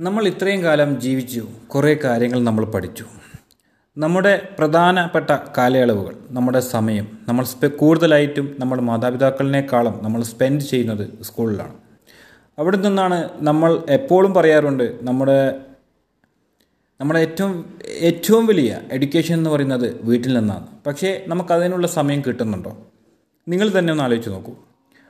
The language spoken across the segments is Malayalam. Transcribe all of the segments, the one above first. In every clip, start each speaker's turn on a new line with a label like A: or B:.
A: നമ്മൾ ഇത്രയും കാലം ജീവിച്ചു. കുറേ കാര്യങ്ങൾ നമ്മൾ പഠിച്ചു. നമ്മുടെ പ്രധാനപ്പെട്ട കാലയളവുകൾ നമ്മുടെ സമയം നമ്മൾ സ്പെ കൂടുതലായിട്ടും നമ്മുടെ മാതാപിതാക്കളിനേക്കാളും നമ്മൾ സ്പെൻഡ് ചെയ്യുന്നത് സ്കൂളിലാണ്. അവിടെ നിന്നാണ് നമ്മൾ എപ്പോഴും പറയാറുണ്ട് നമ്മുടെ നമ്മുടെ ഏറ്റവും ഏറ്റവും വലിയ എഡ്യൂക്കേഷൻ എന്ന് പറയുന്നത് വീട്ടിൽ നിന്നാണ്. പക്ഷേ നമുക്കതിനുള്ള സമയം കിട്ടുന്നുണ്ടോ? നിങ്ങൾ തന്നെ ഒന്ന് ആലോചിച്ച് നോക്കൂ.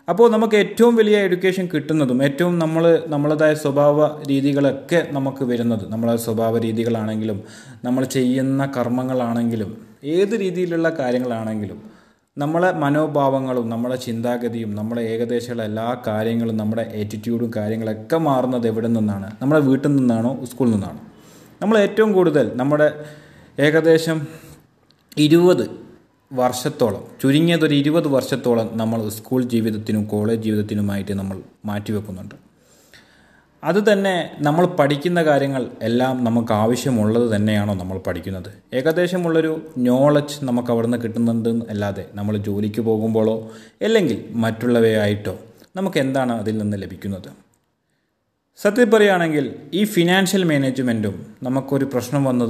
A: അപ്പോൾ നമുക്ക് ഏറ്റവും വലിയ എഡ്യൂക്കേഷൻ കിട്ടുന്നതും ഏറ്റവും നമ്മൾ നമ്മളതായ സ്വഭാവ രീതികളൊക്കെ നമുക്ക് വരുന്നത് നമ്മളെ സ്വഭാവ രീതികളാണെങ്കിലും നമ്മൾ ചെയ്യുന്ന കർമ്മങ്ങളാണെങ്കിലും ഏത് രീതിയിലുള്ള കാര്യങ്ങളാണെങ്കിലും നമ്മളെ മനോഭാവങ്ങളും നമ്മളെ ചിന്താഗതിയും നമ്മളെ ഏകദേശമുള്ള എല്ലാ കാര്യങ്ങളും നമ്മുടെ ആറ്റിറ്റ്യൂഡും കാര്യങ്ങളൊക്കെ മാറുന്നത് എവിടെ നിന്നാണ്? നമ്മുടെ വീട്ടിൽ നിന്നാണോ? സ്കൂളിൽ നിന്നാണോ? നമ്മൾ ഏറ്റവും കൂടുതൽ നമ്മുടെ ഏകദേശം ഇരുപത് വർഷത്തോളം ചുരുങ്ങിയതൊരു ഇരുപത് വർഷത്തോളം നമ്മൾ സ്കൂൾ ജീവിതത്തിനും കോളേജ് ജീവിതത്തിനുമായിട്ട് നമ്മൾ മാറ്റിവെക്കുന്നുണ്ട്. അത് തന്നെ നമ്മൾ പഠിക്കുന്ന കാര്യങ്ങൾ എല്ലാം നമുക്ക് ആവശ്യമുള്ളത് തന്നെയാണോ നമ്മൾ പഠിക്കുന്നത്? ഏകദേശമുള്ളൊരു നോളജ് നമുക്ക് അവിടെ നിന്ന് കിട്ടുന്നുണ്ട് അല്ലാതെ നമ്മൾ ജോലിക്ക് പോകുമ്പോഴോ അല്ലെങ്കിൽ മറ്റുള്ളവയായിട്ടോ നമുക്ക് എന്താണ് അതിൽ നിന്ന് ലഭിക്കുന്നത്? സത്യം പറയുകയാണെങ്കിൽ ഈ ഫിനാൻഷ്യൽ മാനേജ്മെന്റും നമുക്കൊരു പ്രശ്നം വന്നു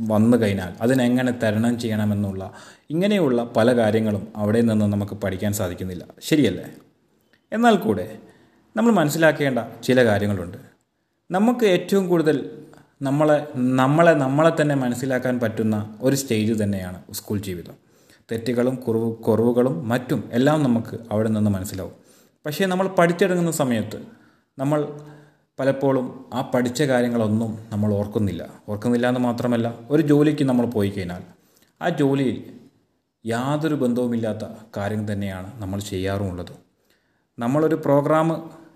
A: വന്നു കഴിഞ്ഞാൽ അതിനെങ്ങനെ തരണം ചെയ്യണമെന്നുള്ള ഇങ്ങനെയുള്ള പല കാര്യങ്ങളും അവിടെ നിന്ന് നമുക്ക് പഠിക്കാൻ സാധിക്കുന്നില്ല. ശരിയല്ലേ? എന്നാൽ കൂടെ നമ്മൾ മനസ്സിലാക്കേണ്ട ചില കാര്യങ്ങളുണ്ട്. നമുക്ക് ഏറ്റവും കൂടുതൽ നമ്മളെ നമ്മളെ നമ്മളെ തന്നെ മനസ്സിലാക്കാൻ പറ്റുന്ന ഒരു സ്റ്റേജ് തന്നെയാണ് സ്കൂൾ ജീവിതം. തെറ്റുകളും കുറവ് കുറവുകളും മറ്റും എല്ലാം നമുക്ക് അവിടെ നിന്ന് മനസ്സിലാവും. പക്ഷേ നമ്മൾ പഠിച്ചിറങ്ങുന്ന സമയത്ത് നമ്മൾ പലപ്പോഴും ആ പഠിച്ച കാര്യങ്ങളൊന്നും നമ്മൾ ഓർക്കുന്നില്ല. ഓർക്കുന്നില്ല എന്ന് മാത്രമല്ല ഒരു ജോലിക്ക് നമ്മൾ പോയി കഴിഞ്ഞാൽ ആ ജോലിയിൽ യാതൊരു ബന്ധവുമില്ലാത്ത കാര്യം തന്നെയാണ് നമ്മൾ ചെയ്യാറുമുള്ളത് നമ്മളൊരു പ്രോഗ്രാം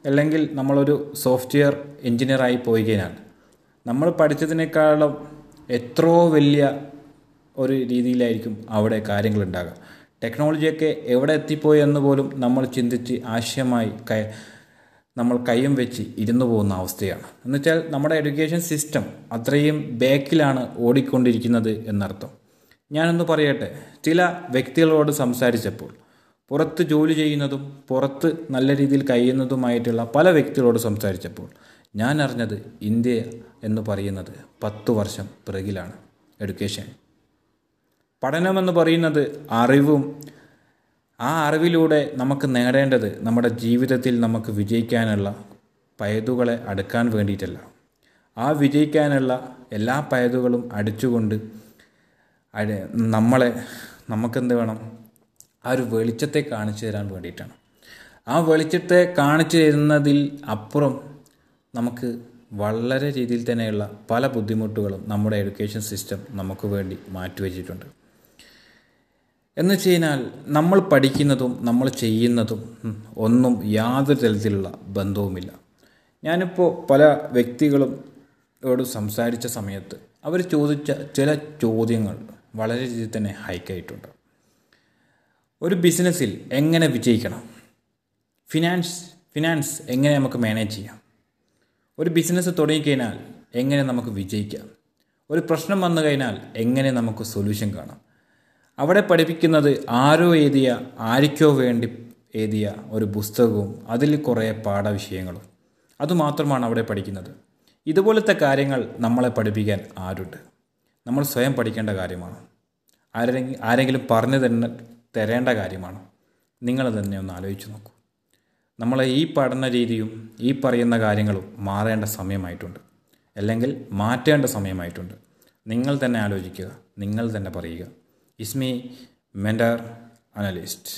A: അല്ലെങ്കിൽ നമ്മളൊരു സോഫ്റ്റ്വെയർ എഞ്ചിനീയറായി പോയി കഴിഞ്ഞാൽ നമ്മൾ പഠിച്ചതിനേക്കാളും എത്രയോ വലിയ ഒരു രീതിയിലായിരിക്കും അവിടെ കാര്യങ്ങൾ ഉണ്ടാകുക. ടെക്നോളജിയൊക്കെ എവിടെ എത്തിപ്പോയി എന്ന് പോലും നമ്മൾ ചിന്തിച്ച് ആശയമായി നമ്മൾ കയ്യും വെച്ച് ഇരുന്നു പോകുന്ന അവസ്ഥയാണ്. എന്നുവെച്ചാൽ നമ്മുടെ എഡ്യൂക്കേഷൻ സിസ്റ്റം അത്രയും ബാക്കിലാണ് ഓടിക്കൊണ്ടിരിക്കുന്നത് എന്നർത്ഥം. ഞാനൊന്ന് പറയട്ടെ. ചില വ്യക്തികളോട് സംസാരിച്ചപ്പോൾ പുറത്ത് ജോലി ചെയ്യുന്നതും പുറത്ത് നല്ല രീതിയിൽ കഴിയുന്നതുമായിട്ടുള്ള പല വ്യക്തികളോട് സംസാരിച്ചപ്പോൾ ഞാൻ അറിഞ്ഞത് ഇന്ത്യ എന്ന് പറയുന്നത് പത്ത് വർഷം പിറകിലാണ്. എഡ്യൂക്കേഷൻ. പഠനമെന്ന് പറയുന്നത് അറിവും ആ അറിവിലൂടെ നമുക്ക് നേടേണ്ടത് നമ്മുടെ ജീവിതത്തിൽ നമുക്ക് വിജയിക്കാനുള്ള പയതുകളെ അടുക്കാൻ വേണ്ടിയിട്ടല്ല. ആ വിജയിക്കാനുള്ള എല്ലാ പയതുകളും അടിച്ചുകൊണ്ട് നമ്മളെ നമുക്കെന്ത് വേണം? ആ ഒരു വെളിച്ചത്തെ കാണിച്ചു തരാൻ വേണ്ടിയിട്ടാണ്. ആ വെളിച്ചത്തെ കാണിച്ചു തരുന്നതിൽ അപ്പുറം നമുക്ക് വളരെ രീതിയിൽ തന്നെയുള്ള പല ബുദ്ധിമുട്ടുകളും നമ്മുടെ എഡ്യൂക്കേഷൻ സിസ്റ്റം നമുക്ക് വേണ്ടി മാറ്റിവെച്ചിട്ടുണ്ട്. എന്ന് വെച്ച് കഴിഞ്ഞാൽ നമ്മൾ പഠിക്കുന്നതും നമ്മൾ ചെയ്യുന്നതും ഒന്നും യാതൊരു തരത്തിലുള്ള ബന്ധവുമില്ല. ഞാനിപ്പോൾ പല വ്യക്തികളും ോട് സംസാരിച്ച സമയത്ത് അവർ ചോദിച്ച ചില ചോദ്യങ്ങൾ വളരെ രീതിയിൽ തന്നെ ഹൈക്കായിട്ടുണ്ട് ഒരു ബിസിനസ്സിൽ എങ്ങനെ വിജയിക്കണം? ഫിനാൻസ് ഫിനാൻസ് എങ്ങനെ നമുക്ക് മാനേജ് ചെയ്യാം? ഒരു ബിസിനസ് തുടങ്ങിക്കഴിഞ്ഞാൽ എങ്ങനെ നമുക്ക് വിജയിക്കാം? ഒരു പ്രശ്നം വന്നു കഴിഞ്ഞാൽ എങ്ങനെ നമുക്ക് സൊല്യൂഷൻ കാണാം? അവിടെ പഠിപ്പിക്കുന്നത് ആരോ എഴുതിയ ആരിക്കോ വേണ്ടി എഴുതിയ ഒരു പുസ്തകവും അതിൽ കുറേ പാഠവിഷയങ്ങളും. അതുമാത്രമാണ് അവിടെ പഠിക്കുന്നത്. ഇതുപോലത്തെ കാര്യങ്ങൾ നമ്മളെ പഠിപ്പിക്കാൻ ആരുണ്ട്? നമ്മൾ സ്വയം പഠിക്കേണ്ട കാര്യമാണ്? ആരെങ്കിലും ആരെങ്കിലും പറഞ്ഞു തന്നെ തരേണ്ട കാര്യമാണ്? നിങ്ങൾ തന്നെ ഒന്ന് ആലോചിച്ച് നോക്കൂ. നമ്മളെ ഈ പഠന രീതിയും ഈ പറയുന്ന കാര്യങ്ങളും മാറേണ്ട സമയമായിട്ടുണ്ട്. അല്ലെങ്കിൽ മാറ്റേണ്ട സമയമായിട്ടുണ്ട്. നിങ്ങൾ തന്നെ ആലോചിക്കുക. നിങ്ങൾ തന്നെ പറയുക. इसमें मेंडर एनालिस्ट